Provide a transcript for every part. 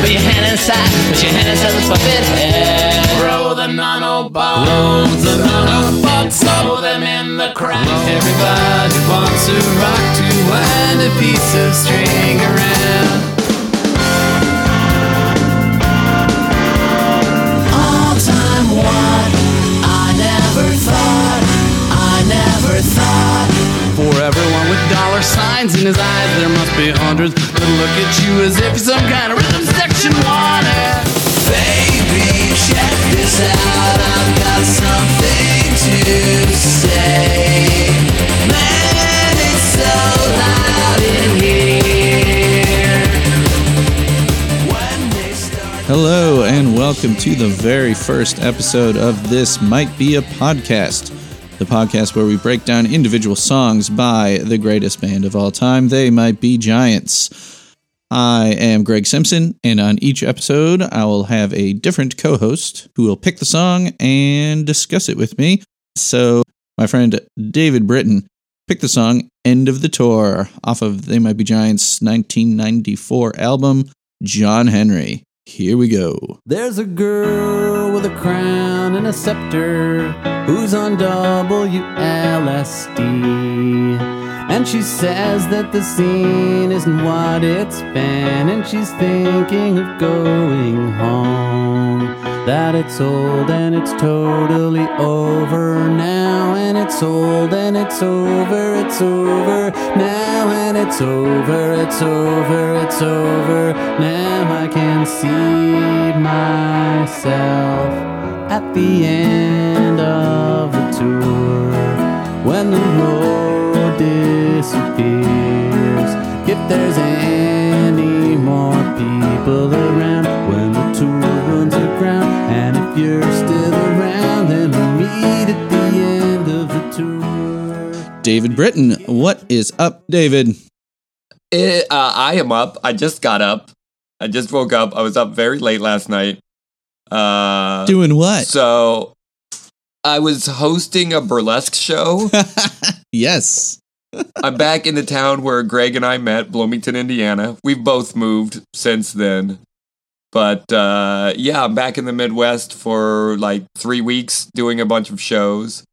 Put your hand inside, put your hand inside the puppet head. Throw the nanobots, the nanobots, throw them in the crack. Everybody wants to rock to wind a piece of string around. All time what? I never thought, I never thought. For everyone with dollar signs in his eyes, there must be hundreds that look at you as if you're some kind of rhythm section wanted. Baby, check this out. I've got something to say. Man, it's so loud in here. When they start. Hello, and welcome to the very first episode of This Might Be a Podcast, the podcast where we break down individual songs by the greatest band of all time, They Might Be Giants. I am Greg Simpson, and on each episode, I will have a different co host who will pick the song and discuss it with me. So, my friend David Britton picked the song End of the Tour off of They Might Be Giants' 1994 album, John Henry. Here we go. There's a girl with a crown and a scepter who's on WLSD. And she says that the scene isn't what it's been, and she's thinking of going home. That it's old and it's totally over now, and it's old and it's over, it's over now, and it's over, it's over, it's over now. I can see myself at the end of the tour when the road disappears. If there's any more people around when the tour runs aground, and if you're still around, then we'll meet at the end of the tour. David Britton, what is up, David? It, uh, I am up. I just got up. I just woke up. I was up very late last night. Uh, Doing what? so I was hosting a burlesque show. yes. I'm back in the town where Greg and I met, Bloomington, Indiana. We've both moved since then. But uh, yeah, I'm back in the Midwest for like three weeks doing a bunch of shows.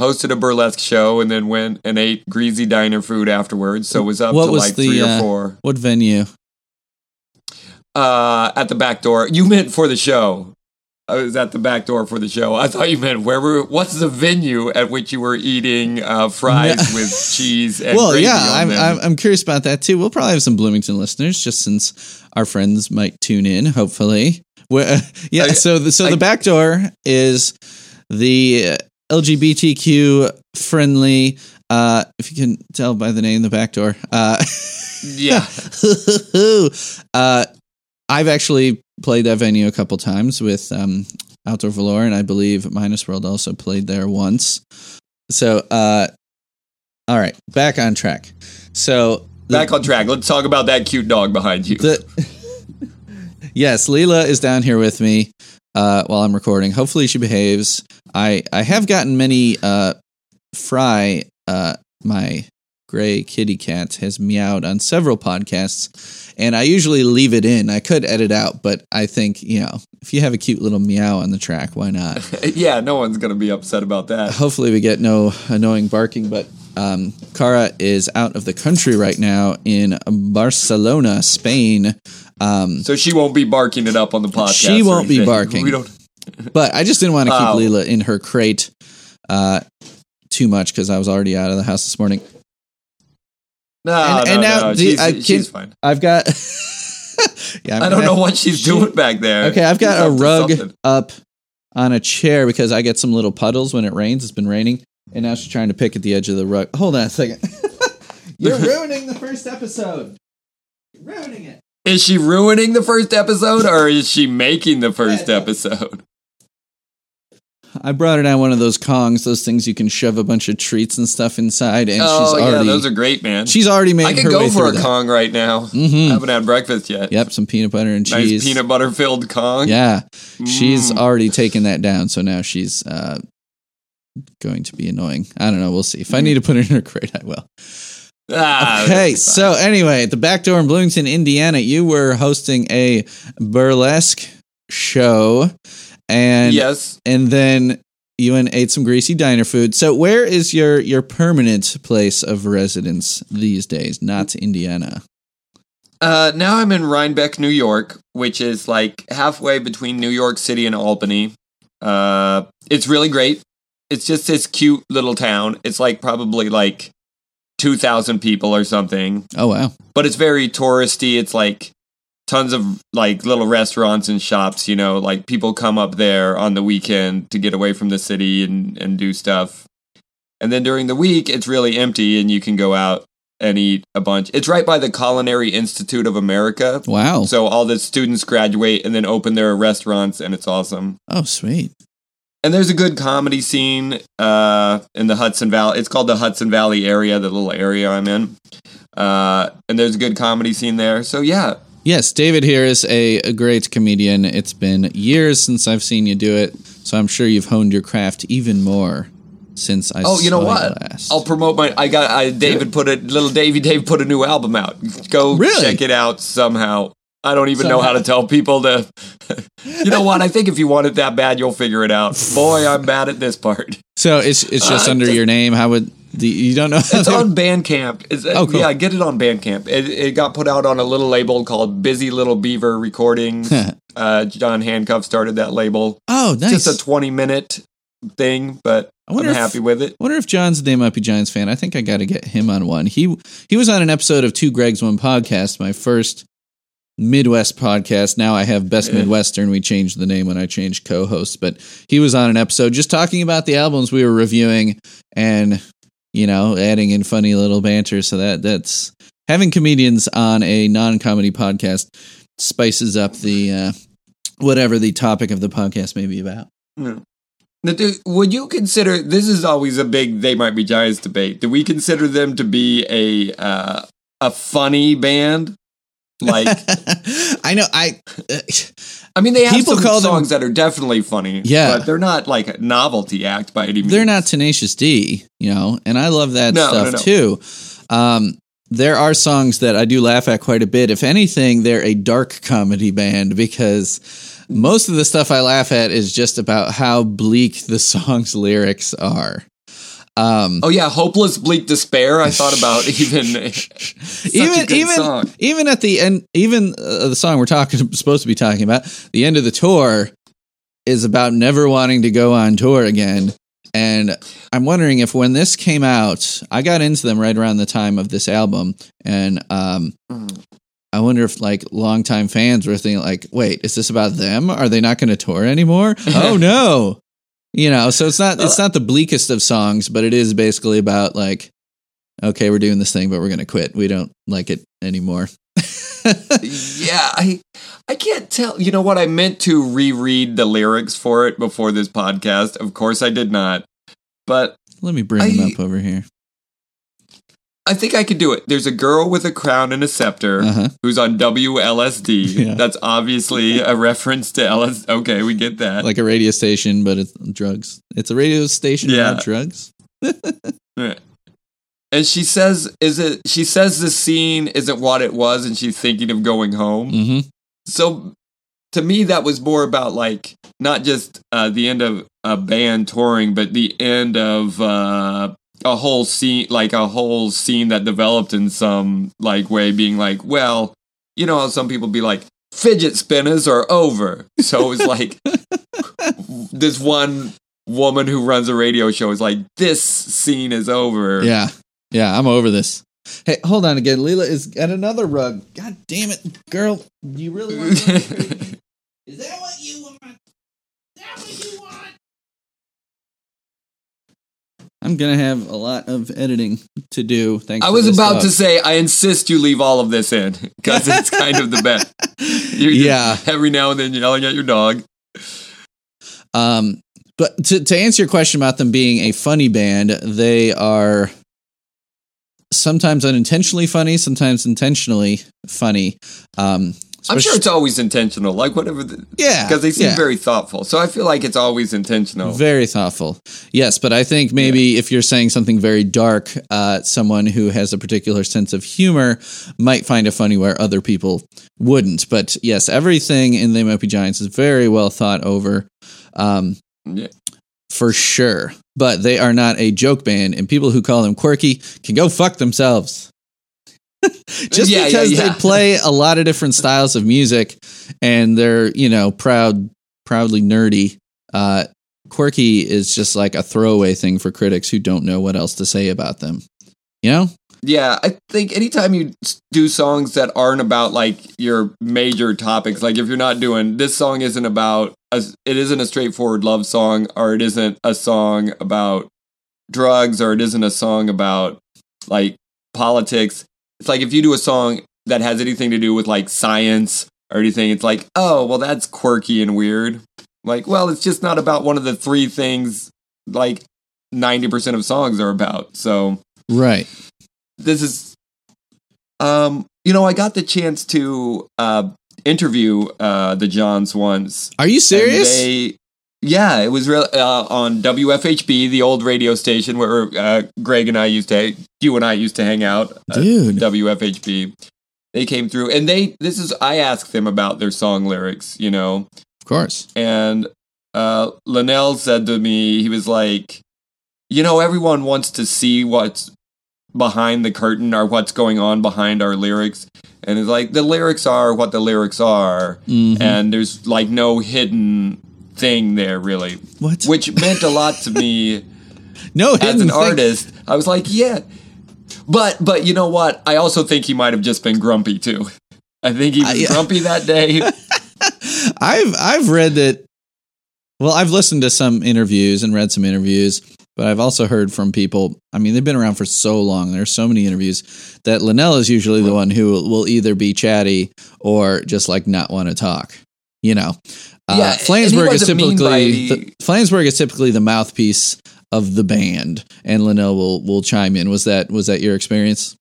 Hosted a burlesque show and then went and ate greasy diner food afterwards. So it was up What to was like the, three uh, or four. What venue? Uh, at the back door. You meant for the show. I was at the back door for the show. I thought you meant where were. What's the venue at which you were eating uh, fries with cheese and well, yeah, I'm? I'm I'm curious about that too. We'll probably have some Bloomington listeners, just since our friends might tune in. Hopefully, Well, uh, yeah. I- so the, so I- the back door is the LGBTQ friendly. Uh, if you can tell by the name, the back door. Uh, yeah. uh, I've actually played that venue a couple times with um, Outdoor Valor, and I believe Minus World also played there once. So, uh, all right, back on track. So, the- Back on track. Let's talk about that cute dog behind you. the yes, Leela is down here with me uh, while I'm recording. Hopefully, she behaves. I I have gotten many. Uh, Fry, uh, my gray kitty cat, has meowed on several podcasts, and I usually leave it in. I could edit out, but I think you know if you have a cute little meow on the track, why not? yeah, no one's gonna be upset about that. Hopefully, we get no annoying barking, but. Um, Cara is out of the country right now in Barcelona, Spain. Um, So she won't be barking it up on the podcast. She won't be barking. We don't. But I just didn't want to keep Oh. Leela in her crate uh, too much because I was already out of the house this morning. No, And- no, and now no. the- she's, I can't- fine. I've got. yeah, I'm I don't gonna- know what she's doing back there. Okay, I've got She's a rug up on a chair because I get some little puddles when it rains. It's been raining, and now she's trying to pick at the edge of the rug. Hold on a second. You're ruining the first episode. You're ruining it. Is she ruining the first episode or is she making the first Yeah. episode? I brought her down one of those Kongs, those things you can shove a bunch of treats and stuff inside, and oh, she's yeah, those are great, man. she's already made I could go for a that. Kong right now. Mhm. I haven't had breakfast yet. Yep, some peanut butter and Nice cheese. peanut butter filled Kong. Yeah, she's Mm. already taken that down, so now she's uh, going to be annoying. I don't know. We'll see. If I need to put her in her crate, I will. Ah, Okay, so anyway, at the back door in Bloomington, Indiana, you were hosting a burlesque show, and yes. and then you and ate some greasy diner food. So where is your your permanent place of residence these days? Not Indiana. Uh, now I'm in Rhinebeck, New York, which is like halfway between New York City and Albany. Uh, it's really great. It's just this cute little town. It's like probably like 2,000 people or something, Oh wow. but it's very touristy. It's like tons of like little restaurants and shops, you know, like people come up there on the weekend to get away from the city and, and do stuff. And then during the week, it's really empty and you can go out and eat a bunch. It's right by the Culinary Institute of America. Wow. So all the students graduate and then open their restaurants, and it's awesome. oh sweet. And there's a good comedy scene uh, in the Hudson Valley. It's called the Hudson Valley area, the little area I'm in. Uh, and there's a good comedy scene there. So yeah, Yes, David here is a, a great comedian. It's been years since I've seen you do it, so I'm sure you've honed your craft even more since I. Oh, you know what? last. I'll promote my. I got. I David put a little Davy Dave put a new album out. Go Really? check it out somehow. I don't even know how to tell people to. you know what? I think if you want it that bad, you'll figure it out. Boy, I'm bad at this part. so it's it's just Uh, under just- your name. How would the, you don't know? It's on Bandcamp. It's, Oh, cool. Yeah, get it on Bandcamp. It, it got put out on a little label called Busy Little Beaver Recordings. uh, John Hancock started that label. oh, nice. Just a 20 minute thing, but I if- happy with it. I wonder if John's a They Might Be Giants fan. I think I got to get him on one. He he was on an episode of Two Gregs One Podcast, my first Midwest podcast. Now I have Best Yeah. Midwestern. We changed the name when I changed co-hosts, but he was on an episode just talking about the albums we were reviewing and you know adding in funny little banter. So that that's having comedians on a non-comedy podcast spices up the uh, whatever the topic of the podcast may be about. Would you consider this is always a big they might be giants debate? Do we consider them to be a uh, a funny band? Like, I know I. Uh, I mean, they have People some call them- songs that are definitely funny. Yeah. but they're not like a novelty act by any means. they're not Tenacious D, you know, and I love that No, stuff no, no. too. Um, there are songs that I do laugh at quite a bit. If anything, they're a dark comedy band because most of the stuff I laugh at is just about how bleak the song's lyrics are. Um, Oh yeah, hopeless bleak despair. I thought about even even even song. even at the end, even uh, the song we're talking supposed to be talking about, the end of the tour is about never wanting to go on tour again. And I'm wondering if when this came out, I got into them right around the time of this album, and um, Mm. I wonder if like longtime fans were thinking like, wait, is this about them? Are they not going to tour anymore? oh no, you know. So it's not uh, it's not the bleakest of songs, but it is basically about like, okay, we're doing this thing, but we're going to quit. We don't like it anymore. yeah, I I can't tell. You know what? I meant to reread the lyrics for it before this podcast. Of course, I did not. But Let me bring them up over here. I think I could do it. There's a girl with a crown and a scepter Uh-huh. who's on WLSD. Yeah. That's obviously a reference to LS. Okay, we get that. Like a radio station, but it's drugs. It's a radio station Yeah. about drugs. and she says, "Is it?" She says the scene isn't what it was, and she's thinking of going home. hmm so to me that was more about like not just uh, the end of a band touring but the end of uh, a whole scene like a whole scene that developed in some like way being like well you know how some people be like fidget spinners are over so it's like this one woman who runs a radio show is like this scene is over Yeah. Yeah, I'm over this. Hey, hold on again. Leela is at another rug. God damn it, girl. You really want to Is that what you want? Is that what you want? I'm gonna have a lot of editing to do. Thanks. I was about to say, I insist you leave all of this in because it's kind of the best. You're Yeah. every now and then yelling at your dog. Um, but to, to answer your question about them being a funny band, they are sometimes unintentionally funny, sometimes intentionally funny. Um, I'm sure it's always intentional, like whatever. The, Yeah, because they seem yeah. very thoughtful. So I feel like it's always intentional. Very thoughtful. Yes, but I think maybe if you're saying something very dark, uh, someone who has a particular sense of humor might find it funny where other people wouldn't. But yes, everything in They Might Be Giants is very well thought over. Um, Yeah. for sure. But they are not a joke band, and people who call them quirky can go fuck themselves. Just Yeah, yeah, because yeah. they play a lot of different styles of music and they're, you know, proud, proudly nerdy, uh, quirky is just like a throwaway thing for critics who don't know what else to say about them. You know? Yeah, I think anytime you do songs that aren't about like your major topics, like if you're not doing this song isn't about a, it isn't a straightforward love song, or it isn't a song about drugs, or it isn't a song about like politics. It's like if you do a song that has anything to do with like science or anything, it's like, oh, well, that's quirky and weird. Like, well, it's just not about one of the three things like 90% of songs are about. So Right. this is um you know i got the chance to uh interview uh the johns once Are you serious? they yeah it was real uh, on wfhb the old radio station where uh, greg and i used to you and i used to hang out Dude. wfhb they came through and they this is i asked them about their song lyrics you know Of course. and uh, Linnell said to me, he was like, you know, everyone wants to see what's behind the curtain or what's going on behind our lyrics. And it's like, the lyrics are what the lyrics are. Mhm. And there's like no hidden thing there, really. What? Which meant a lot to me no, as an thing. artist. I was like, yeah. But, but you know what? I also think he might have just been grumpy too. I think he was I- grumpy that day. I've I've read that. Well, I've listened to some interviews and read some interviews, but I've also heard from people. I mean, they've been around for so long. There's so many interviews that Linnell is usually the one who will, will either be chatty or just like not want to talk. You know, uh, Yeah, Flansburgh is typically the, the- Flansburgh is typically the mouthpiece of the band, and Linnell will will chime in. Was that was that your experience?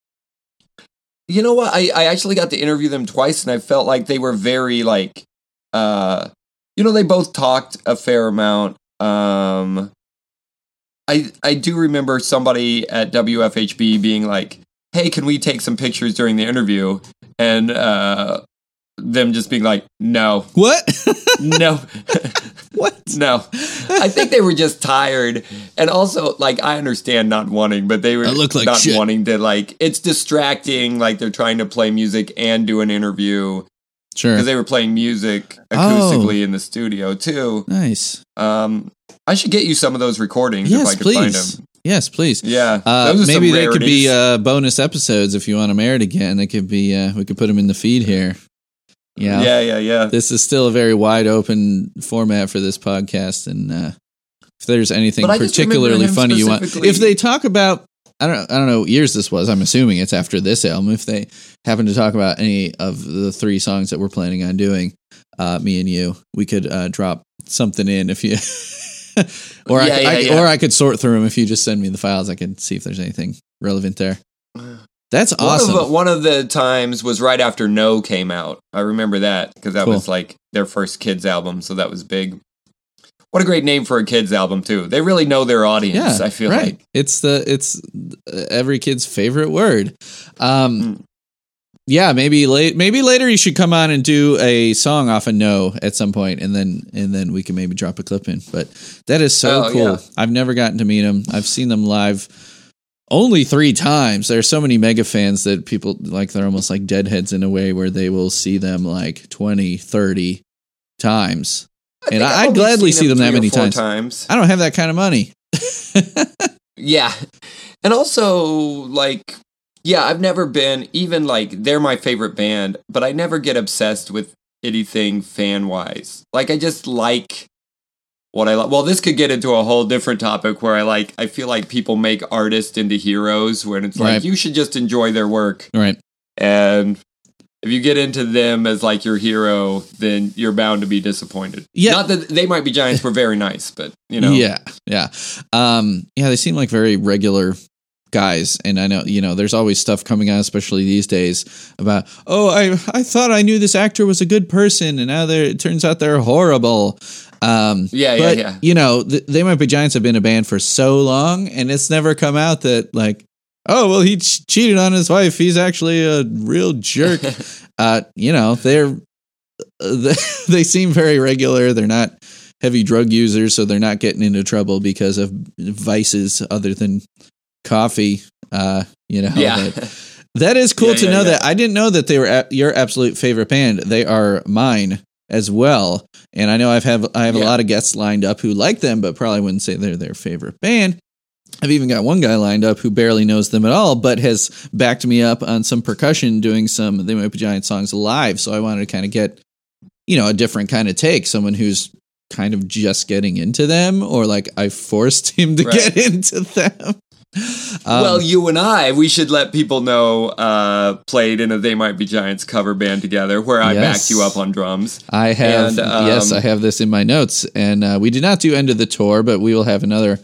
You know what? I, I actually got to interview them twice, and I felt like they were very like, uh, you know, they both talked a fair amount. Um, I I do remember somebody at WFHB being like, "Hey, can we take some pictures during the interview?" And uh, them just being like, "No, What? no." what? No, I think they were just tired, and also like I understand not wanting, but they were like not shit. wanting to like. It's distracting. Like they're trying to play music and do an interview Sure. because they were playing music Oh. acoustically in the studio too. Nice. Um, I should get you some of those recordings if I Yes, could find please. them. Yes, please. Yeah, Uh, maybe they could be uh, bonus episodes if you want them aired again. They could be. Uh, we could put them in the feed here. Yeah. yeah, yeah, yeah. This is still a very wide open format for this podcast, and uh, if there's anything But I just remember particularly funny you want, if they talk about, I don't, I don't know what years this was. I'm assuming it's after this album. If they happen to talk about any of the three songs that we're planning on doing, uh, me and you, we could uh, drop something in if you. or I, Yeah, could- yeah, I, yeah. or I could sort through them if you just send me the files. I can see if there's anything relevant there. That's One awesome. of, one of the times was right after No came out. I remember that because that Cool. was like their first kids album, so that was big. What a great name for a kids album too. They really know their audience. yeah, I feel right. like. it's the it's every kid's favorite word. Um, Mm. yeah, maybe late. Maybe later you should come on and do a song off of No at some point, and then and then we can maybe drop a clip in. But that is so Oh, cool. yeah. I've never gotten to meet them. I've seen them live. Only three times. There are so many mega fans that people like they're almost like deadheads in a way where they will see them like 20, 30 times. I And I've I'd gladly see them that many times. times. I don't have that kind of money. Yeah. And also, like, yeah, I've never been, even like, they're my favorite band, but I never get obsessed with anything fan wise. Like, I just like what I like. Well, this could get into a whole different topic where I like, I feel like people make artists into heroes when it's like, you should just enjoy their work. right. And if you get into them as like your hero, then you're bound to be disappointed. Yeah. Not that they might be giants were very nice, but, you know. Yeah, yeah, um, yeah. They seem like very regular guys, and I know you know there's always stuff coming out, especially these days, about oh I I thought I knew this actor was a good person, and now it turns out they're horrible. Um, Yeah, yeah, but, yeah. You know, th- they might be giants have been a band for so long, and it's never come out that like, oh well, he ch- cheated on his wife. He's actually a real jerk. uh, you know, they're they seem very regular. They're not heavy drug users, so they're not getting into trouble because of vices other than coffee. Uh, you know, Yeah. that is cool Yeah, to yeah, know yeah. that. I didn't know that they were a- your absolute favorite band. They are mine as well, and I know I've have I have a lot of guests lined up who like them, but probably wouldn't say they're their favorite band. I've even got one guy lined up who barely knows them at all, but has backed me up on some percussion doing some They Might Be Giant songs live. So I wanted to kind of get, you know, a different kind of take. Someone who's kind of just getting into them, or like I forced him to Right. get into them. Um, well, you and I, we should let people know, uh, played in a They Might Be Giants cover band together where I Yes. backed you up on drums. I have And, um, yes, I have this in my notes, and uh, we did not do end of the tour, but we will have another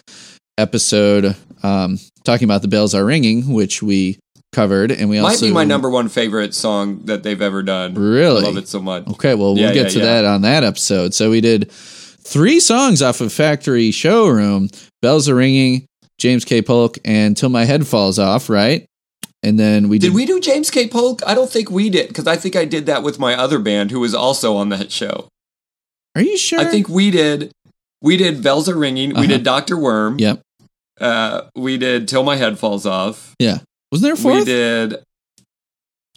episode um, talking about the bells are ringing, which we covered, and we Might also be my number one favorite song that they've ever done. Really? I love it so much. Okay, well, we'll get yeah, to yeah. that on that episode. So we did three songs off of Factory Showroom Bells Are Ringing, James K. Polk, and Till My Head Falls Off, right? And then we did. Did we do James K. Polk? I don't think we did because I think I did that with my other band who was also on that show. are you sure? I think we did. We did Bells Are Ringing. Uh-huh. We did Doctor Worm. Yep. Uh, we did Till My Head Falls Off. Yeah. Wasn't there a fourth? We did.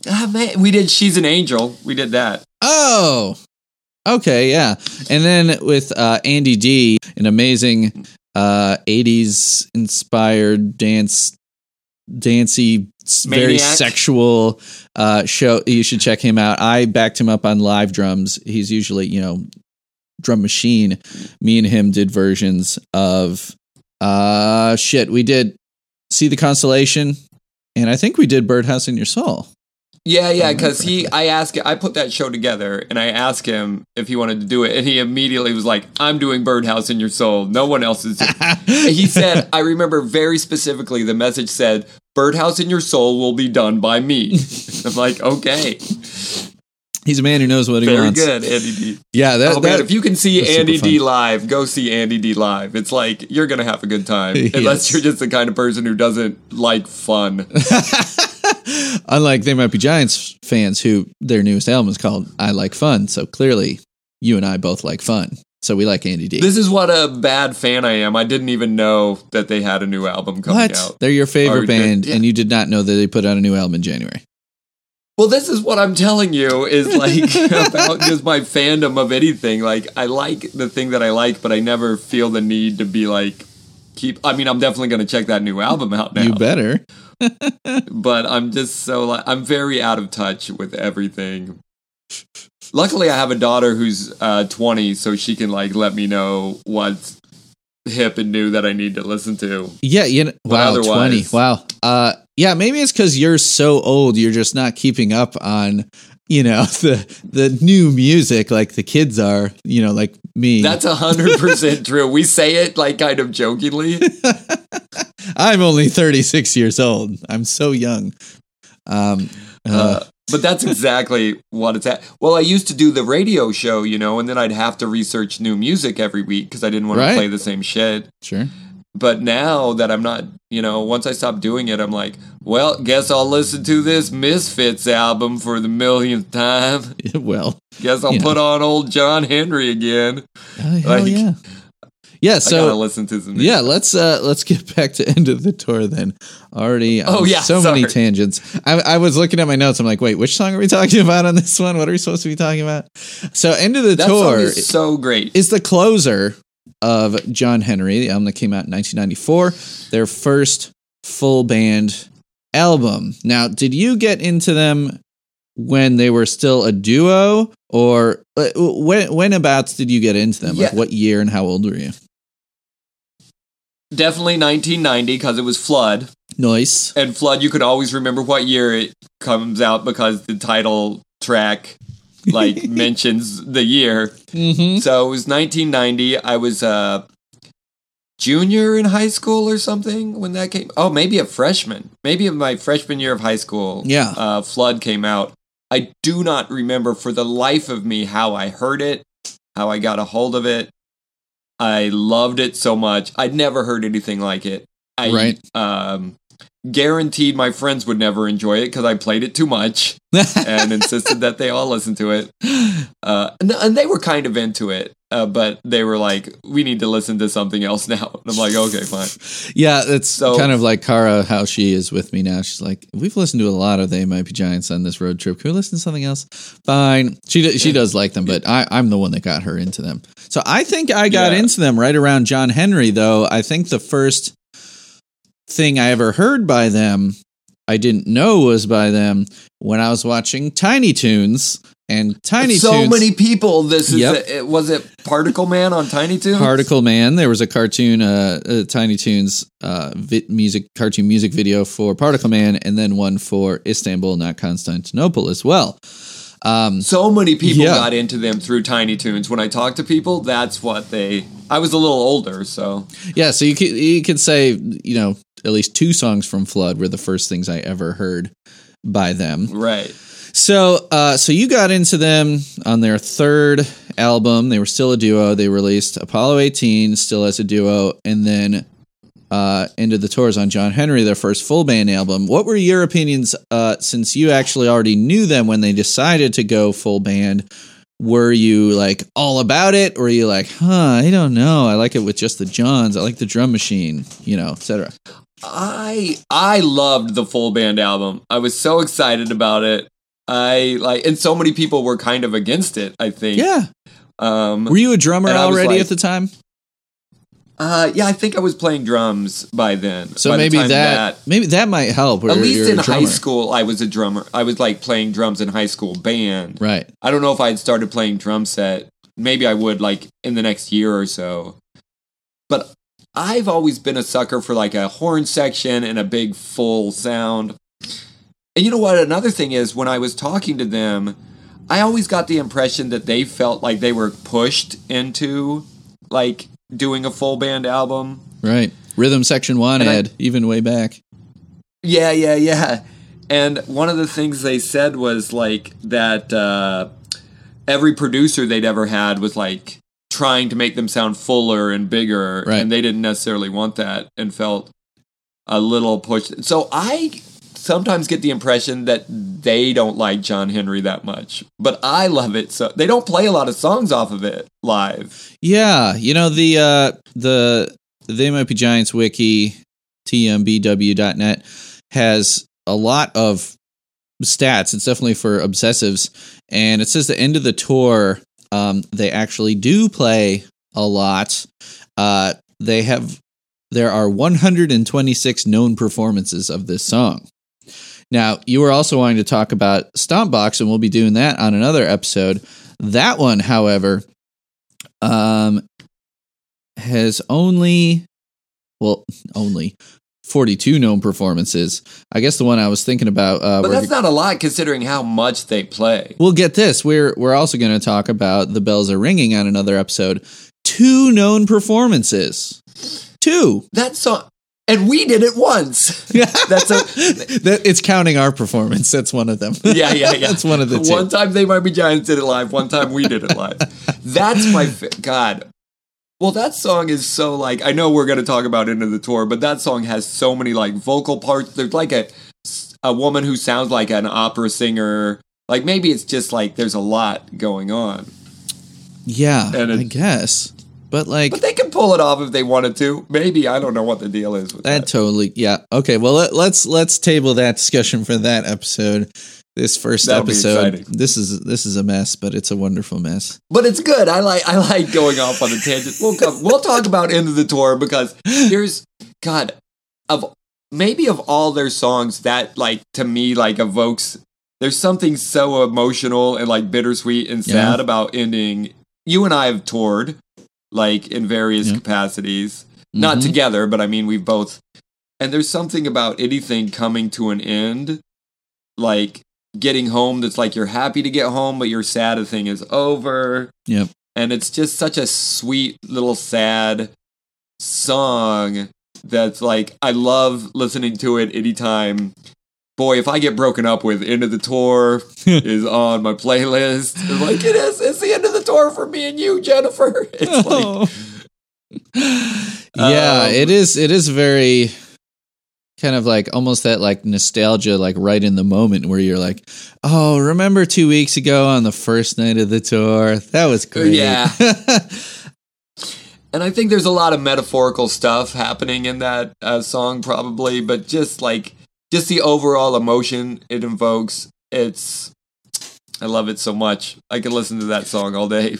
Ah man, we did She's an Angel. We did that. Oh, okay, yeah. And then with uh, Andy D, an amazing uh, '80s inspired dance, dancey, s- very sexual uh, show. You should check him out. I backed him up on live drums. He's usually, you know, drum machine. Me and him did versions of uh shit. We did see the constellation, and I think we did Birdhouse in Your Soul. Yeah, yeah, because he, I asked, I put that show together, and I asked him if he wanted to do it, and he immediately was like, "I'm doing Birdhouse in Your Soul. No one else is." he said, I remember very specifically. The message said, "Birdhouse in Your Soul will be done by me." I'm like, okay, He's a man who knows what he very wants. good, Andy D. Yeah, that, oh that man, if you can see Andy D live, go see Andy D live. It's like you're gonna have a good time, Yes. unless you're just the kind of person who doesn't like fun. Unlike they might be Giants fans who their newest album is called "I Like Fun," so clearly you and I both like fun, so we like Andy D. This is what a bad fan I am. I didn't even know that they had a new album coming what? out. They're your favorite Or did- band, yeah. and you did not know that they put out a new album in January. Well, this is what I'm telling you is like about just my fandom of anything. Like I like the thing that I like, but I never feel the need to be like keep I mean, I'm definitely going to check that new album out now. You better. But I'm just so like I'm very out of touch with everything. Luckily, I have a daughter who's uh 20 so she can like let me know what's hip and new that I need to listen to. Yeah, you know, wow, twenty. Wow. Uh, yeah, maybe it's because you're so old, you're just not keeping up on, you know, the the new music like the kids are. You know, like me. That's a hundred percent true. We say it like kind of jokingly. I'm only 36 years old. I'm so young. Um, uh, Uh, but that's exactly what it's at. Well, I used to do the radio show, you know, and then I'd have to research new music every week because I didn't want Right. to play the same shit. sure. But now that I'm not, you know, once I stop doing it, I'm like, well, guess I'll listen to this Misfits album for the millionth time. well, Guess I'll You know. put on old John Henry again. uh, hell Like, yeah. Yeah. I So listen to some. yeah, let's uh let's get back to end of the tour then. Already. Oh, yeah, So many tangents. I, I was looking at my notes. I'm like, wait, which song are we talking about on this one? What are we supposed to be talking about? So end of the that tour is so great. is the closer of John Henry, the album that came out in 1994, their first full band album. Now, did you get into them when they were still a duo, or uh, when when abouts did you get into them? Like what year and how old were you? Definitely 1990 because it was Flood. Nice. And Flood, you can always remember what year it comes out because the title track like mentions the year. Mm-hmm. So it was 1990. I was uh junior in high school or something when that came. Oh, maybe a freshman. Maybe in my freshman year of high school. Yeah. Uh, Flood came out. I do not remember for the life of me how I heard it, how I got a hold of it. I loved it so much. I'd never heard anything like it. I Right. um, guaranteed my friends would never enjoy it because I played it too much and insisted that they all listen to it. Uh, and, and they were kind of into it, uh, but they were like, "We need to listen to something else now." And I'm like, "Okay, fine." Yeah, it's So- kind of like Kara, how she is with me now. She's like, we've listened to a lot of They Might Be Giants on this road trip. Can we listen to something else? Fine. She she does like them, but I, I'm the one that got her into them. So I think I got Yeah. into them right around John Henry, though. I think the first thing I ever heard by them, I didn't know was by them when I was watching Tiny Toons. And Tiny so Toons. many people. This is Yep. it, was it Particle Man on Tiny Toons? Particle Man. There was a cartoon, uh, uh Tiny Toons, uh, vi- music cartoon music video for Particle Man, and then one for Istanbul, not Constantinople, as well. Um, so many people Yeah. got into them through Tiny Toons. When I talk to people, that's what they. I was a little older, so yeah, so you could you could say you know at least two songs from Flood were the first things I ever heard by them. right. So, uh, so you got into them on their third album. They were still a duo. They released Apollo 18 still as a duo, and then uh, ended the tours on John Henry, their first full band album. What were your opinions uh, since you actually already knew them when they decided to go full band? Were you like all about it, or were you like, huh, I don't know. I like it with just the Johns. I like the drum machine, you know, etc. I I loved the full band album. I was so excited about it. I like, and so many people were kind of against it. I think. Yeah. Um. Were you a drummer And I was already like- at the time? Uh. Yeah. I think I was playing drums by then. So by maybe time that, maybe that might help. At least in high school, I was a drummer. I was like playing drums in high school band. Right. I don't know if I had started playing drum set. Maybe I would like in the next year or so. But I've always been a sucker for like a horn section and a big full sound. And you know what? Another thing is when I was talking to them, I always got the impression that they felt like they were pushed into like doing a full band album. Right. Rhythm section one, And I- even way back. Yeah, yeah, yeah. And one of the things they said was like that uh, every producer they'd ever had was like trying to make them sound fuller and bigger, Right. and they didn't necessarily want that and felt a little pushed. So I sometimes get the impression that they don't like John Henry that much, but I love it. So they don't play a lot of songs off of it live. Yeah. You know, the uh the They Might Be Giants wiki, tmbw.net, has a lot of stats. It's definitely for obsessives. And it says the end of the tour, um, they actually do play a lot. Uh they have there are 126 known performances of this song. Now, you were also wanting to talk about Stompbox, and we'll be doing that on another episode. That one, however, um, has only, well, only 42 known performances. I guess the one I was thinking about. Uh, But that's not a lot considering how much they play. We'll get this. We're we're also going to talk about the bells are ringing on another episode. Two known performances. Two. That song, and we did it once. Yeah, That's a That it's counting our performance. That's one of them. yeah, yeah, yeah. That's one of the two. One time they might be giants did it live. One time we did it live. That's my God. Well, that song is so like I know we're going to talk about end of the tour, but that song has so many like vocal parts. There's like a a woman who sounds like an opera singer. Like maybe it's just like there's a lot going on, Yeah, And I guess. But like but they can pull it off if they wanted to. Maybe I don't know what the deal is with that that. totally yeah. Okay, well let, let's let's table that discussion for that episode. This 1st That'll episode. This is this is a mess, but it's a wonderful mess. But it's good. I like I like going off on a tangent. We'll come, we'll talk about end of the tour because here's God of maybe of all their songs that like to me like evokes. There's something so emotional and like bittersweet and sad Yeah. about ending. You and I have toured like in various Yeah. capacities, not Mhm. together, but I mean we've both. And there's something about anything coming to an end, like getting home that's like you're happy to get home, but your sad a thing is over. Yep. And it's just such a sweet little sad song that's like I love listening to it anytime. Boy, if I get broken up with, "End of the Tour" is on my playlist. It's like it is. It's the end of the tour for me and you, Jennifer. It's like yeah, Um, it is. It is very kind of like almost that like nostalgia, like right in the moment where you're like, oh, remember two weeks ago on the first night of the tour? That was great. Yeah. And I think there's a lot of metaphorical stuff happening in that uh, song, probably, but just like just the overall emotion it invokes, it's I love it so much. I could listen to that song all day.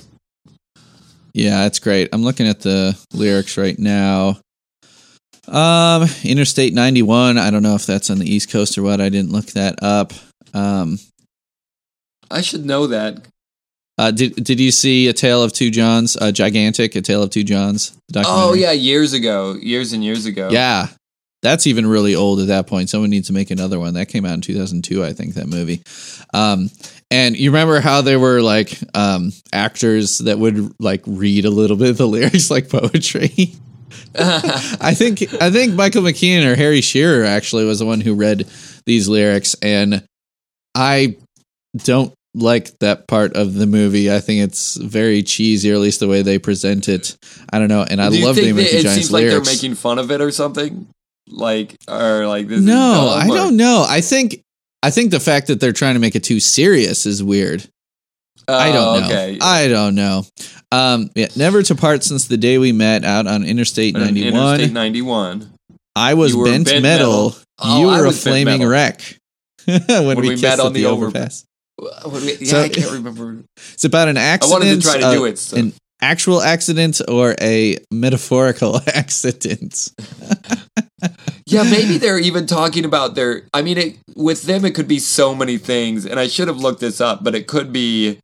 yeah, it's great. I'm looking at the lyrics right now. Um, Interstate 91. I don't know if that's on the East Coast or what. I didn't look that up. Um, I should know that. uh, did did you see A Tale of Two Johns? Uh, Gigantic, A Tale of Two Johns. Oh yeah, years ago, years and years ago. Yeah. That's even really old at that point. Someone needs to make another one. That came out in 2002, I think, that movie. Um, and you remember how there were like um, actors that would like read a little bit of the lyrics like poetry? I think I think Michael McKean or Harry Shearer actually was the one who read these lyrics, and I don't like that part of the movie. I think it's very cheesy, or at least the way they present it. I don't know, and I love think Damon that it Giants seems like they're making fun of it or something? Like or like this? is no, I or- don't know. I think I think the fact that they're trying to make it too serious is weird. I Oh, don't know. Okay. I don't know. Um, yeah, never to part since the day we met out on Interstate 91. Interstate 91. I was bent, bent metal. metal. Oh, you were a flaming wreck. when, When we, we met on the the overpass. We- yeah, So- I can't remember. It's about an accident. I wanted to try to uh, do it. So. An actual accident or a metaphorical accident. Yeah, maybe they're even talking about their. I mean, it, with them, it could be so many things, and I should have looked this up, but it could be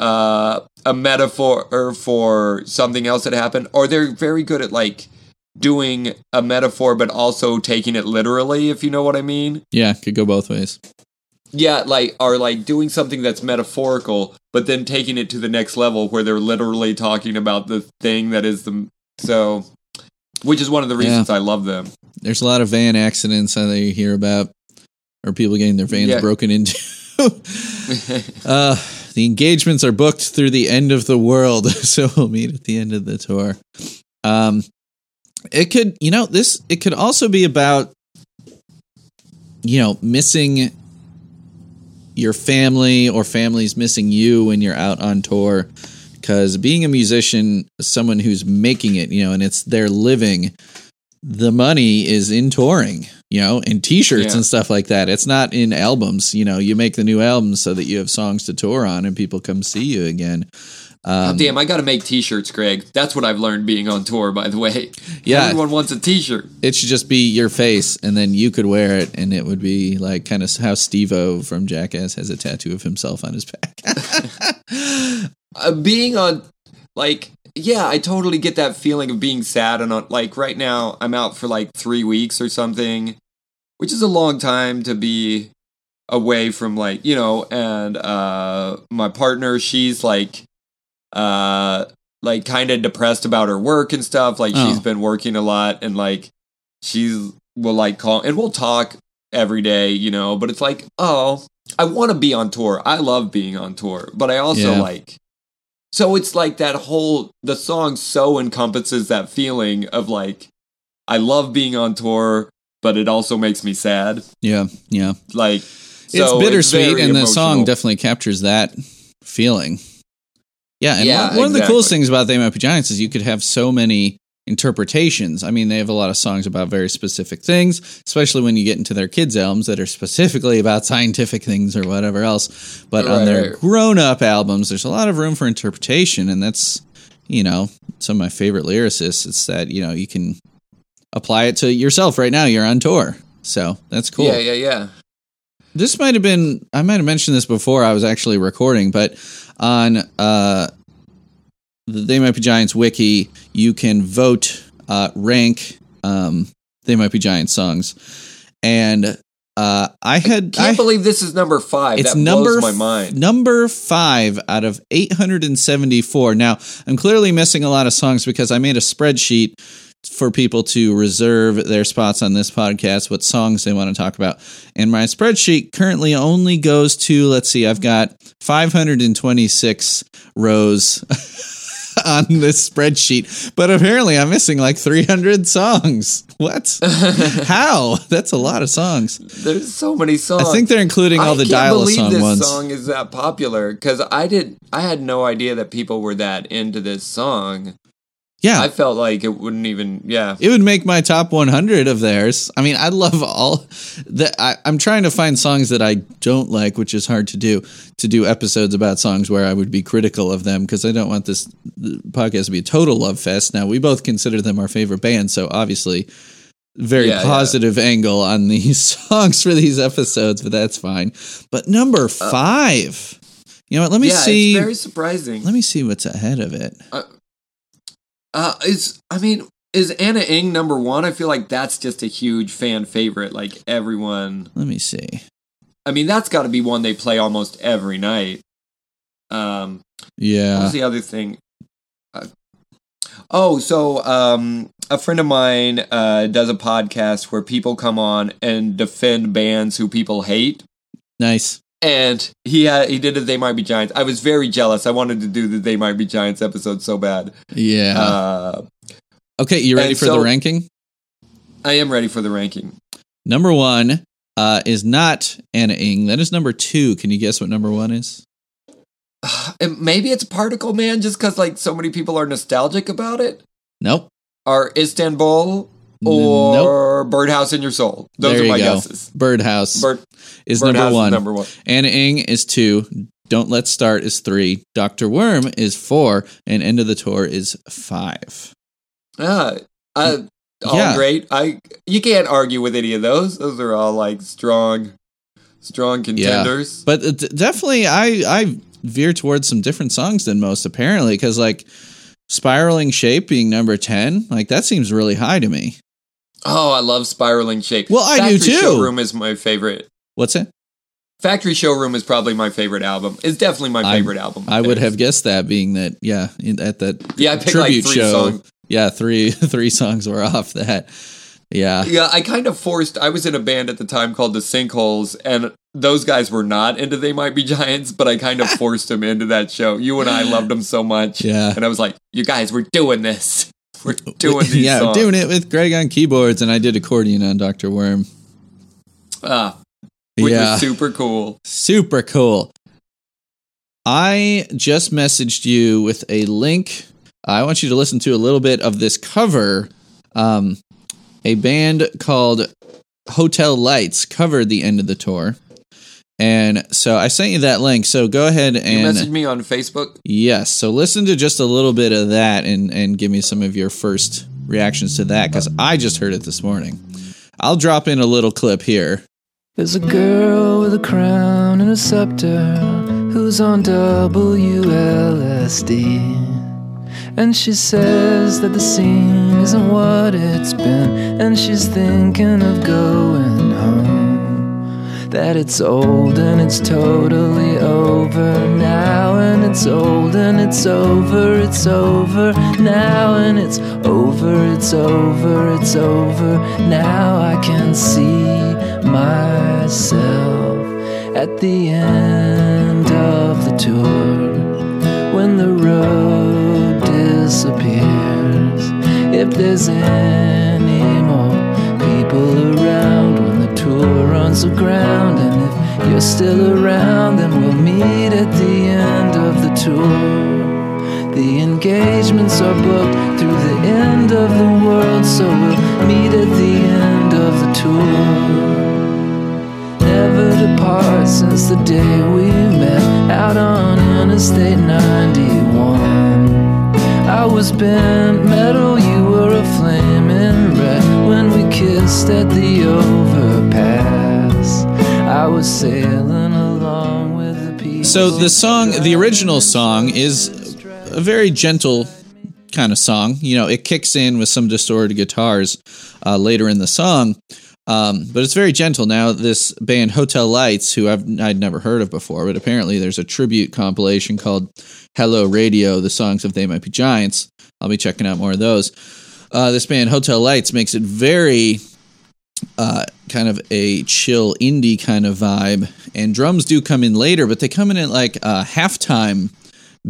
uh, a metaphor or for something else that happened, or they're very good at like doing a metaphor, but also taking it literally, if you know what I mean. Yeah, could go both ways. Yeah, like are like doing something that's metaphorical, but then taking it to the next level where they're literally talking about the thing that is the so. Which is one of the reasons I love them. There's a lot of van accidents that you hear about, or people getting their vans Yeah. broken into. uh, the engagements are booked through the end of the world, so we'll meet at the end of the tour. Um, it could, you know, this it could also be about, you know, missing your family or families missing you when you're out on tour. Because being a musician, someone who's making it, you know, and it's their living, the money is in touring, you know, and t-shirts Yeah. and stuff like that. It's not in albums, you know, you make the new albums so that you have songs to tour on and people come see you again. Um, damn, I got to make T-shirts, Greg. That's what I've learned being on tour. By the way, Yeah. everyone wants a T-shirt. it should just be your face and then you could wear it and it would be like kind of how Steve-O from Jackass has a tattoo of himself on his back. Uh, being on, like, yeah, I totally get that feeling of being sad and on. Like right now, I'm out for like three weeks or something, which is a long time to be away from like you know. And uh, my partner, she's like, uh, like kind of depressed about her work and stuff. Like she's been working a lot and like she's will like call and we'll talk every day, you know. But it's like, oh, I want to be on tour. I love being on tour, but I also Yeah. like. So it's like that whole the song so encompasses that feeling of like I love being on tour, but it also makes me sad. yeah, yeah. Like it's bittersweet very and the song definitely captures that feeling. Yeah, and Yeah, one, one of the coolest things about They Might Be Giants is you could have so many interpretations. I mean, they have a lot of songs about very specific things, especially when you get into their kids' albums that are specifically about scientific things or whatever else. But on their right. grown-up albums, there's a lot of room for interpretation, and that's you know some of my favorite lyricists. It's that you know you can apply it to yourself right now. You're on tour, so that's cool Yeah, yeah, yeah. this might have been I might have mentioned this before I was actually recording, but on uh the They Might Be Giants wiki, you can vote uh rank um They Might Be Giants songs. And uh I had Can't I, believe this is number five. it's that number blows my mind. number 5 out of 874. Now, I'm clearly missing a lot of songs because I made a spreadsheet for people to reserve their spots on this podcast, what songs they want to talk about. And my spreadsheet currently only goes to, let's see, I've got 526 rows on this spreadsheet, but apparently I'm missing like 300 songs. What? How? That's a lot of songs. There's so many songs. I think they're including all I the dial a believe song this ones. song is that popular because I did. I had no idea that people were that into this song. Yeah. I felt like it wouldn't even. Yeah, It would make my top 100 of theirs. I mean, I love all that. I, I'm trying to find songs that I don't like, which is hard to do. To do episodes about songs where I would be critical of them because I don't want this podcast to be a total love fest. Now, we both consider them our favorite band, so obviously, very Yeah, yeah. positive angle on these songs for these episodes, but that's fine. But number five, you know what? Let me Uh, yeah. see. It's very surprising. let me see what's ahead of it. Uh, is I mean, is Ana Ng number one? I feel like that's just a huge fan favorite. Like everyone. Let me see. I mean, that's got to be one they play almost every night. Um, Yeah. What's the other thing? Uh, oh, so um, a friend of mine uh, does a podcast where people come on and defend bands who people hate. Nice. And he had, he did a They Might Be Giants. I was very jealous. I wanted to do the They Might Be Giants episode so bad. Yeah. Uh, okay, you ready for the ranking? I am ready for the ranking. Number one uh, is not Ana Ng. That is number two. Can you guess what number one is? And maybe it's Particle Man just because like so many people are nostalgic about it. Nope. Or Istanbul Or Birdhouse in Your Soul. Those there are my go. guesses. Birdhouse Bird, is Birdhouse number one. Is number one. Ana Ng is two. Don't Let's Start is three. Dr. Worm is four. And End of the Tour is five. Yeah, uh, all Yeah. great. I you can't argue with any of those. Those are all like strong, strong contenders. But uh, d- definitely, I, I veer towards some different songs than most, apparently, because like Spiraling Shape being number 10, like that seems really high to me. Oh, I love spiraling shape. Well, I do Factory too. Showroom is my favorite. What's it? Factory Showroom is probably my favorite album. It's definitely my I- favorite album. I would have guessed that being that, yeah, in- at that Yeah, I picked tribute like three show. songs. Yeah, three three songs were off that. Yeah. Yeah, I kind of forced. I was in a band at the time called the Sinkholes, and those guys were not into They Might Be Giants, but I kind of forced them into that show. You and I loved them so much, Yeah. And I was like, "You guys, we're doing this. We're doing these yeah, songs." doing it with Greg on keyboards, and I did accordion on Doctor Worm. Ah, which yeah, was super cool. super cool. I just messaged you with a link. I want you to listen to a little bit of this cover. Um, a band called Hotel Lights covered the end of the tour. And so I sent you that link. So go ahead You and messaged me on Facebook. Yes. So listen to just a little bit of that and, and give me some of your first reactions to that because I just heard it this morning. I'll drop in a little clip here. There's a girl with a crown and a scepter who's on WLSD. And she says that the scene isn't what it's been, and she's thinking of going home. That it's old and it's totally over now, and it's old and it's over, it's over now, and it's over, it's over, it's over now. I can see myself at the end of the tour when the road disappears. If there's any runs aground, and if you're still around, then we'll meet at the end of the tour. The engagements are booked through the end of the world, so we'll meet at the end of the tour never depart since the day we met out on Interstate 91. I was bent metal, you were a flaming red when we kissed at the overpass. Was sailing along with the people. So the song, the original song, is a very gentle kind of song. You know, it kicks in with some distorted guitars uh, later in the song, um, but it's very gentle. Now, this band Hotel Lights, who I've I'd never heard of before, but apparently there's a tribute compilation called Hello Radio: The Songs of They Might Be Giants. I'll be checking out more of those. uh, this band Hotel Lights makes it very uh, kind of a chill indie kind of vibe, and drums do come in later, but they come in at like a halftime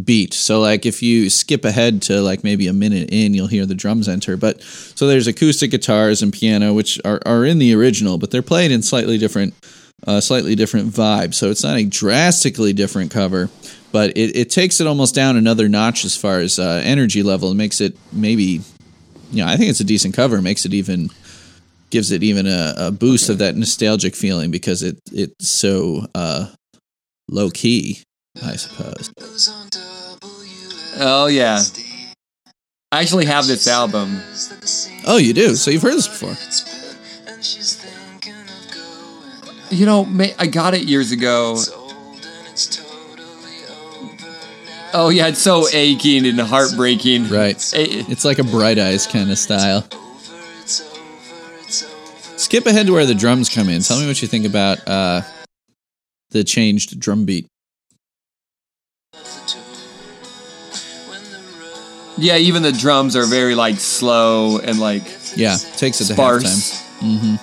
beat. So like if you skip ahead to like maybe a minute in, you'll hear the drums enter. But so there's acoustic guitars and piano, which are, are in the original, but they're played in slightly different, uh, slightly different vibe. So it's not a drastically different cover, but it, it takes it almost down another notch as far as uh, energy level. It makes it maybe, you know, I think it's a decent cover. It makes it even gives it even a, a boost of that nostalgic feeling because it it's so uh, low key, I suppose. Oh yeah. I actually have this album. Oh, you do. So you've heard this before. You know, ma- I got it years ago. Oh yeah, it's so aching and heartbreaking. Right. It's like a bright eyes kind of style. Skip ahead to where the drums come in. Tell me what you think about uh, the changed drum beat. yeah, even the drums are very like slow and like Yeah, takes it to sparse. halftime.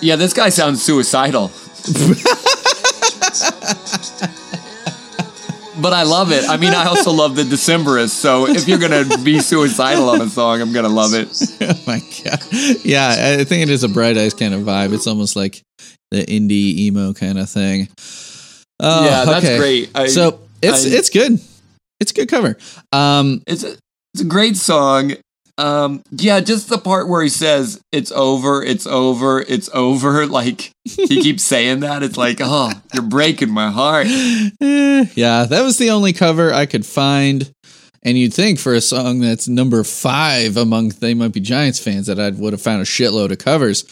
Yeah, this guy sounds suicidal. but I love it. I mean, I also love the Decemberists. So if you're gonna be suicidal on a song, I'm gonna love it. oh my god. Yeah, I think it is a bright eyes kind of vibe. It's almost like the indie emo kind of thing. Oh, Yeah, that's okay. great. I- so it's I- it's good. It's a good cover. Um, It's a it's a great song. Um, yeah, just the part where he says "It's over, it's over, it's over." Like he keeps saying that. It's like, oh, you're breaking my heart. yeah, that was the only cover I could find. And you'd think for a song that's number five among They Might Be Giants fans that I would have found a shitload of covers.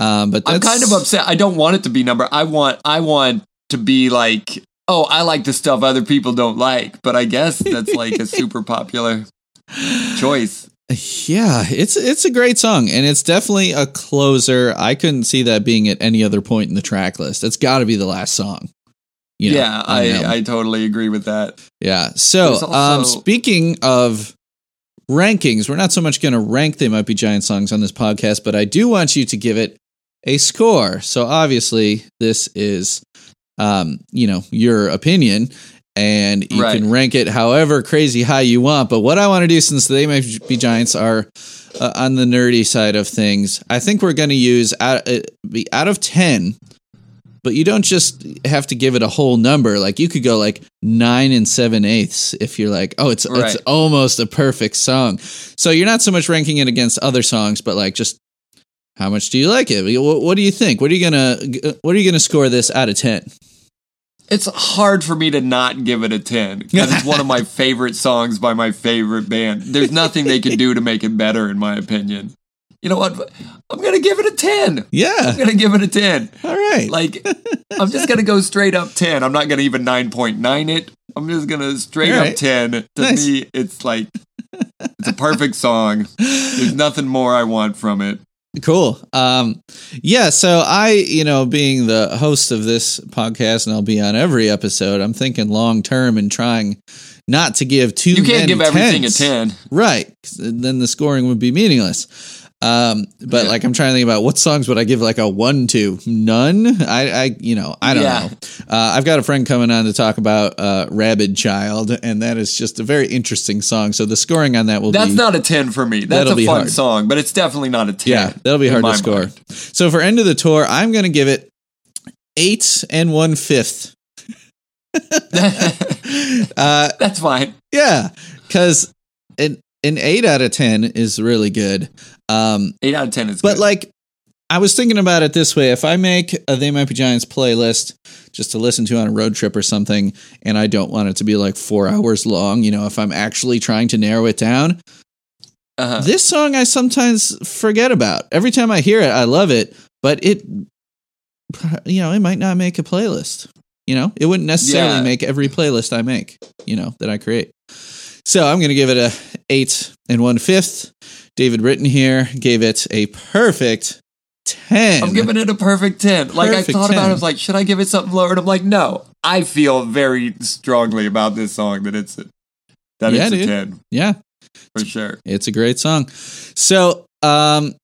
Um, but that's I'm kind of upset. I don't want it to be number. I want I want to be like, oh, I like the stuff other people don't like. But I guess that's like a super popular choice. Yeah, it's it's a great song, and it's definitely a closer. I couldn't see that being at any other point in the track list. It's got to be the last song. you know, yeah, on the album. I I totally agree with that. yeah. So, There's um, speaking of rankings, we're not so much going to rank "They Might Be Giant" songs on this podcast, but I do want you to give it a score. So, obviously, this is, um, you know, your opinion. And you Right. can rank it however crazy high you want. But what I want to do, since they might be giants are uh, on the nerdy side of things, I think we're going to use out, uh, be out of 10, but you don't just have to give it a whole number. Like you could go like nine and seven eighths if you're like, oh, it's Right. it's almost a perfect song. So you're not so much ranking it against other songs, but like just how much do you like it? What, what do you think? What are you gonna What are you gonna score this out of ten? It's hard for me to not give it a 10 because it's one of my favorite songs by my favorite band. There's nothing they can do to make it better, in my opinion. You know what? I'm going to give it a 10. Yeah. I'm going to give it a 10. All right. Like, I'm just going to go straight up 10. I'm not going to even 9.9 it. I'm just going to straight All up 10. To Nice. me, it's like, it's a perfect song. There's nothing more I want from it. Cool. Um, yeah. So I, you know, being the host of this podcast, and I'll be on every episode. I'm thinking long term and trying not to give too. You can't many give everything tens. a 10. right? Then the scoring would be meaningless. Um, but Yeah. like I'm trying to think about what songs would I give like a one to? None. I, I, you know, I don't Yeah. know. Uh, I've got a friend coming on to talk about uh, "Rabid Child," and that is just a very interesting song. So the scoring on that will That's be not a 10 for me. That's a fun hard. song, but it's definitely not a 10. Yeah, that'll be hard to score. mind. So for end of the tour, I'm going to give it eight and one fifth. uh, That's fine. yeah, because an an eight out of ten is really good. Um, 8 out of 10 is but good. like, I was thinking about it this way: if I make a They Might Be Giants playlist just to listen to on a road trip or something, and I don't want it to be like four hours long, you know, if I'm actually trying to narrow it down, uh-huh. this song I sometimes forget about. Every time I hear it, I love it, but it, you know, it might not make a playlist. You know, it wouldn't necessarily Yeah. make every playlist I make. You know that I create. So I'm going to give it a eight and one fifth. David Britton here gave it a perfect 10. I'm giving it a perfect 10. Like, Perfect I thought about it, I was like, should I give it something lower? And I'm like, no. I feel very strongly about this song that it's a, that Yeah, it's a 10, Yeah, for sure. it's a great song. So, um,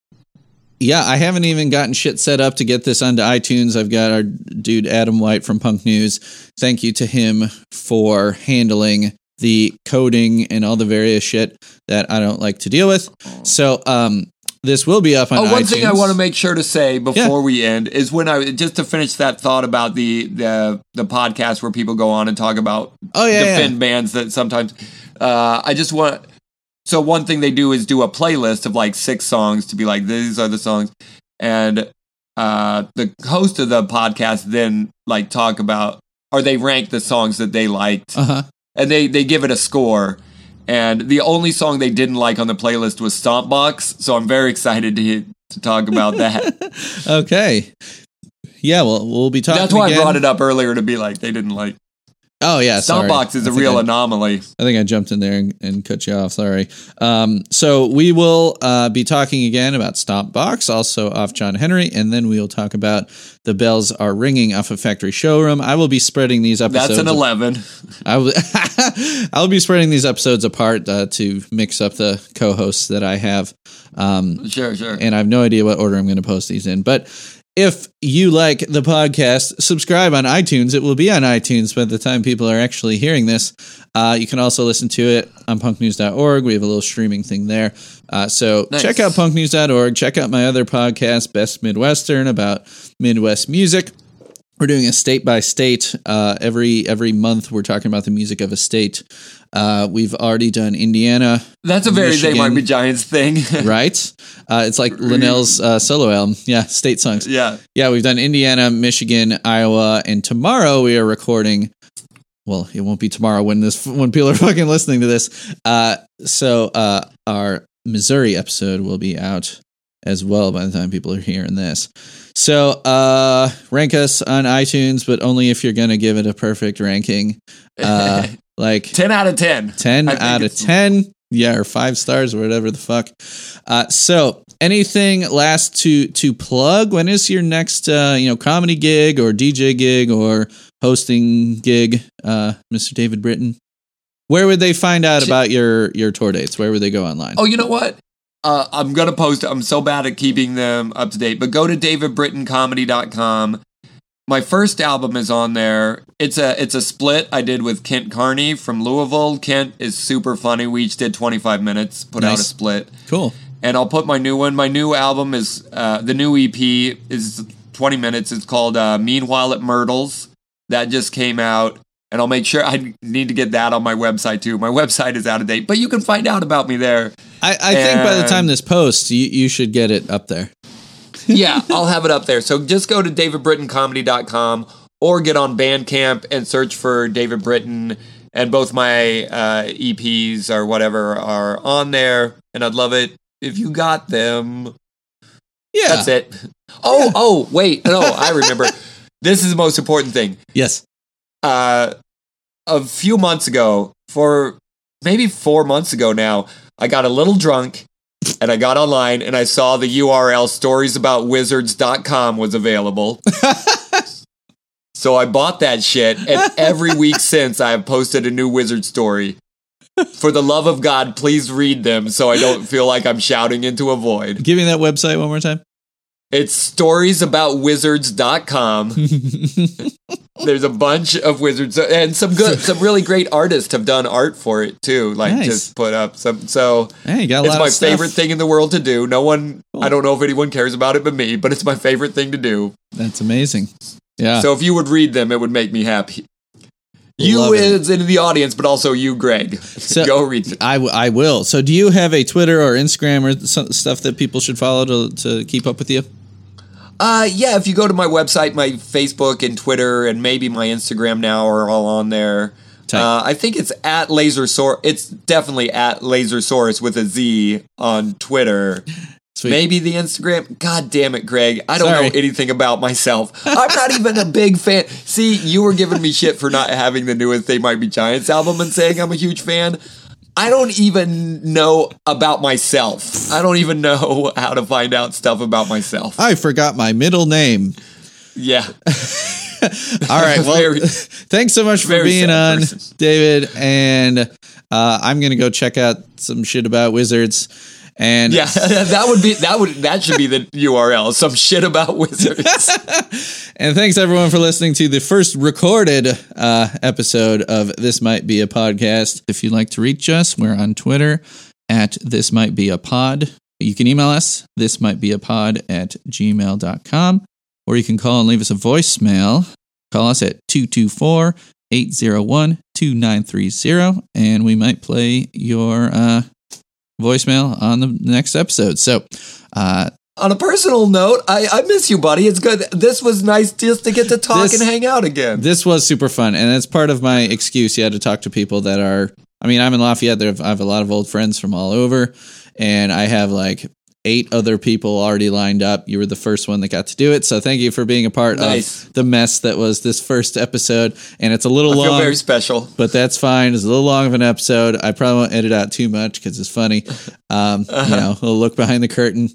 yeah, I haven't even gotten shit set up to get this onto iTunes. I've got our dude Adam White from Punk News. Thank you to him for handling the coding and all the various shit that I don't like to deal with. So, um, this will be up on Oh, one iTunes. thing I want to make sure to say before we end is when I just to finish that thought about the the the podcast where people go on and talk about Oh yeah, yeah. defend bands that sometimes uh, I just want so one thing they do is do a playlist of like six songs to be like these are the songs and uh, the host of the podcast then like talk about or they rank the songs that they liked Uh huh. And they they give it a score. And the only song they didn't like on the playlist was Stomp Box, so I'm very excited to to talk about that. Okay. Yeah, well, we'll be talking. That's why again. I brought it up earlier to be like they didn't like Oh yeah, Stomp sorry. Box is I a real I- anomaly. I think I jumped in there and, and cut you off. Sorry. Um, so we will uh, be talking again about Stomp Box, also off John Henry, and then we will talk about the bells are ringing off of Factory Showroom. I will be spreading these episodes. That's an eleven. I will. I'll be spreading these episodes apart uh, to mix up the co-hosts that I have. Um, Sure, sure. and I have no idea what order I'm going to post these in. But if you like the podcast, subscribe on iTunes. It will be on iTunes by the time people are actually hearing this. Uh, you can also listen to it on punknews.org. We have a little streaming thing there. Uh, so Nice. check out punknews.org. Check out my other podcast, Best Midwestern, about Midwest music. We're doing a state by state. Uh, every every month, we're talking about the music of a state. Uh, we've already done Indiana, That's a very They Might Be Giants thing. right? Uh, it's like Linnell's uh, solo album. Yeah, state songs. yeah. Yeah, we've done Indiana, Michigan, Iowa, and tomorrow we are recording. Well, it won't be tomorrow when this when people are fucking listening to this. Uh, so uh, our Missouri episode will be out as well by the time people are hearing this. So uh, rank us on iTunes, but only if you're gonna give it a perfect ranking. Uh, like ten out of ten. 10 out of 10 yeah or five stars or whatever the fuck uh, so anything last to to plug when is your next uh, you know comedy gig or dj gig or hosting gig uh, mr david britton where would they find out about your your tour dates where would they go online Oh, you know what? Uh, I'm gonna post. I'm so bad at keeping them up to date. But go to davidbrittoncomedy.com. My first album is on there. It's a it's a split I did with Kent Carney from Louisville. Kent is super funny. We each did 25 minutes. Put out a split. cool and I'll put my new one. My new album is uh, the new EP is 20 minutes. It's called uh, Meanwhile at Myrtles. That just came out, and I'll make sure I need to get that on my website too. My website is out of date, but you can find out about me there. i, I think by the time this posts you, you should get it up there yeah, I'll have it up there. So just go to davidbrittoncomedy.com or get on Bandcamp and search for David Britton. And both my uh, EPs or whatever are on there. And I'd love it if you got them. yeah That's it. Oh, oh, wait. No, I remember. this is the most important thing. yes Uh, a few months ago, for maybe four months ago now, I got a little drunk and I got online and I saw the URL storiesaboutwizards.com was available. so I bought that shit, and every week since I have posted a new wizard story. For the love of God, please read them so I don't feel like I'm shouting into a void. give me that website one more time It's storiesaboutwizards.com. There's a bunch of wizards and some good, some really great artists have done art for it too. Like Nice. just put up some. So hey got it's my favorite thing in the world to do. No one, Cool. I don't know if anyone cares about it but me, but it's my favorite thing to do. that's amazing yeah So if you would read them, it would make me happy. You Love it. is in the audience, but also you, Greg. So- Go read them. I, w- I will. So, do you have a Twitter or Instagram or some stuff that people should follow to, to keep up with you? Uh, yeah, if you go to my website, my Facebook and Twitter and maybe my Instagram now are all on there. Uh, I think it's at Laser Lasersaur. It's definitely at Laser Lasersaurus with a Z on Twitter. Sweet. Maybe the Instagram. God damn it, Greg. I don't Sorry. know anything about myself. I'm not even a big fan. See, you were giving me shit for not having the newest They Might Be Giants album and saying I'm a huge fan. I don't even know about myself. I don't even know how to find out stuff about myself. I forgot my middle name. Yeah. All right. Well, Very- thanks so much for being on, person. David. And uh, I'm gonna go check out some shit about wizards. And Yeah, that would be that would that should be the URL. Some shit about wizards. And thanks everyone for listening to the first recorded uh, episode of This Might Be a Podcast. If you'd like to reach us, we're on Twitter at This Might Be a Pod. You can email us, this might be a pod at gmail.com, or you can call and leave us a voicemail. Call us at 224 801 2930, and we might play your uh, voicemail on the next episode. So, uh, On a personal note, I, I miss you, buddy. It's good. This was nice just to get to talk This- and hang out again. this was super fun and it's part of my excuse You had to talk to people that are i mean i'm in lafayette there i have a lot of old friends from all over and i have like eight other people already lined up you were the first one that got to do it so thank you for being a part Nice. of the mess that was this first episode and it's a little I feel long very special. but that's fine it's a little long of an episode i probably won't edit out too much because it's funny um, you know we'll look behind the curtain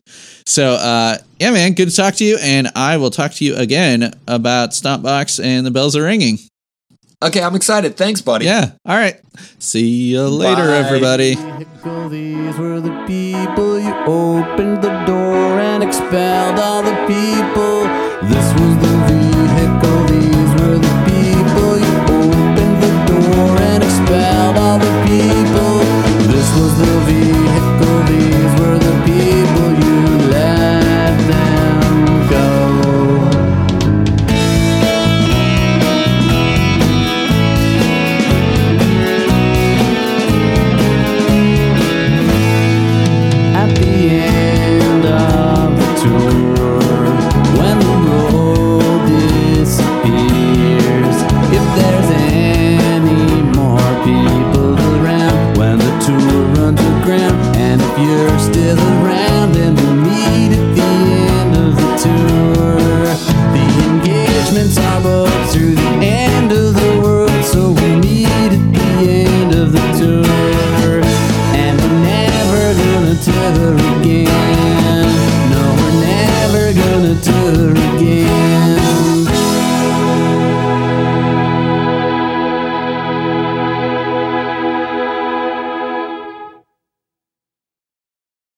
so uh, yeah man good to talk to you and i will talk to you again about stompbox and the bells are ringing Okay, I'm excited. Thanks, buddy. yeah. All right. See you later, Bye. everybody. Opened the door and expelled all the people. This was the vehicle. These were the people you opened the door and expelled all the people. This was the vehicle. You're